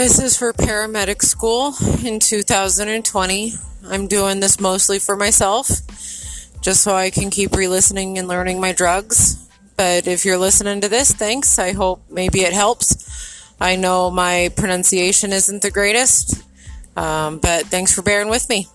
This is for paramedic school in 2020. I'm doing this mostly for myself, just so I can keep re listening and learning my drugs. But if you're listening to this, thanks. I hope maybe it helps. I know my pronunciation isn't the greatest, um, but thanks for bearing with me.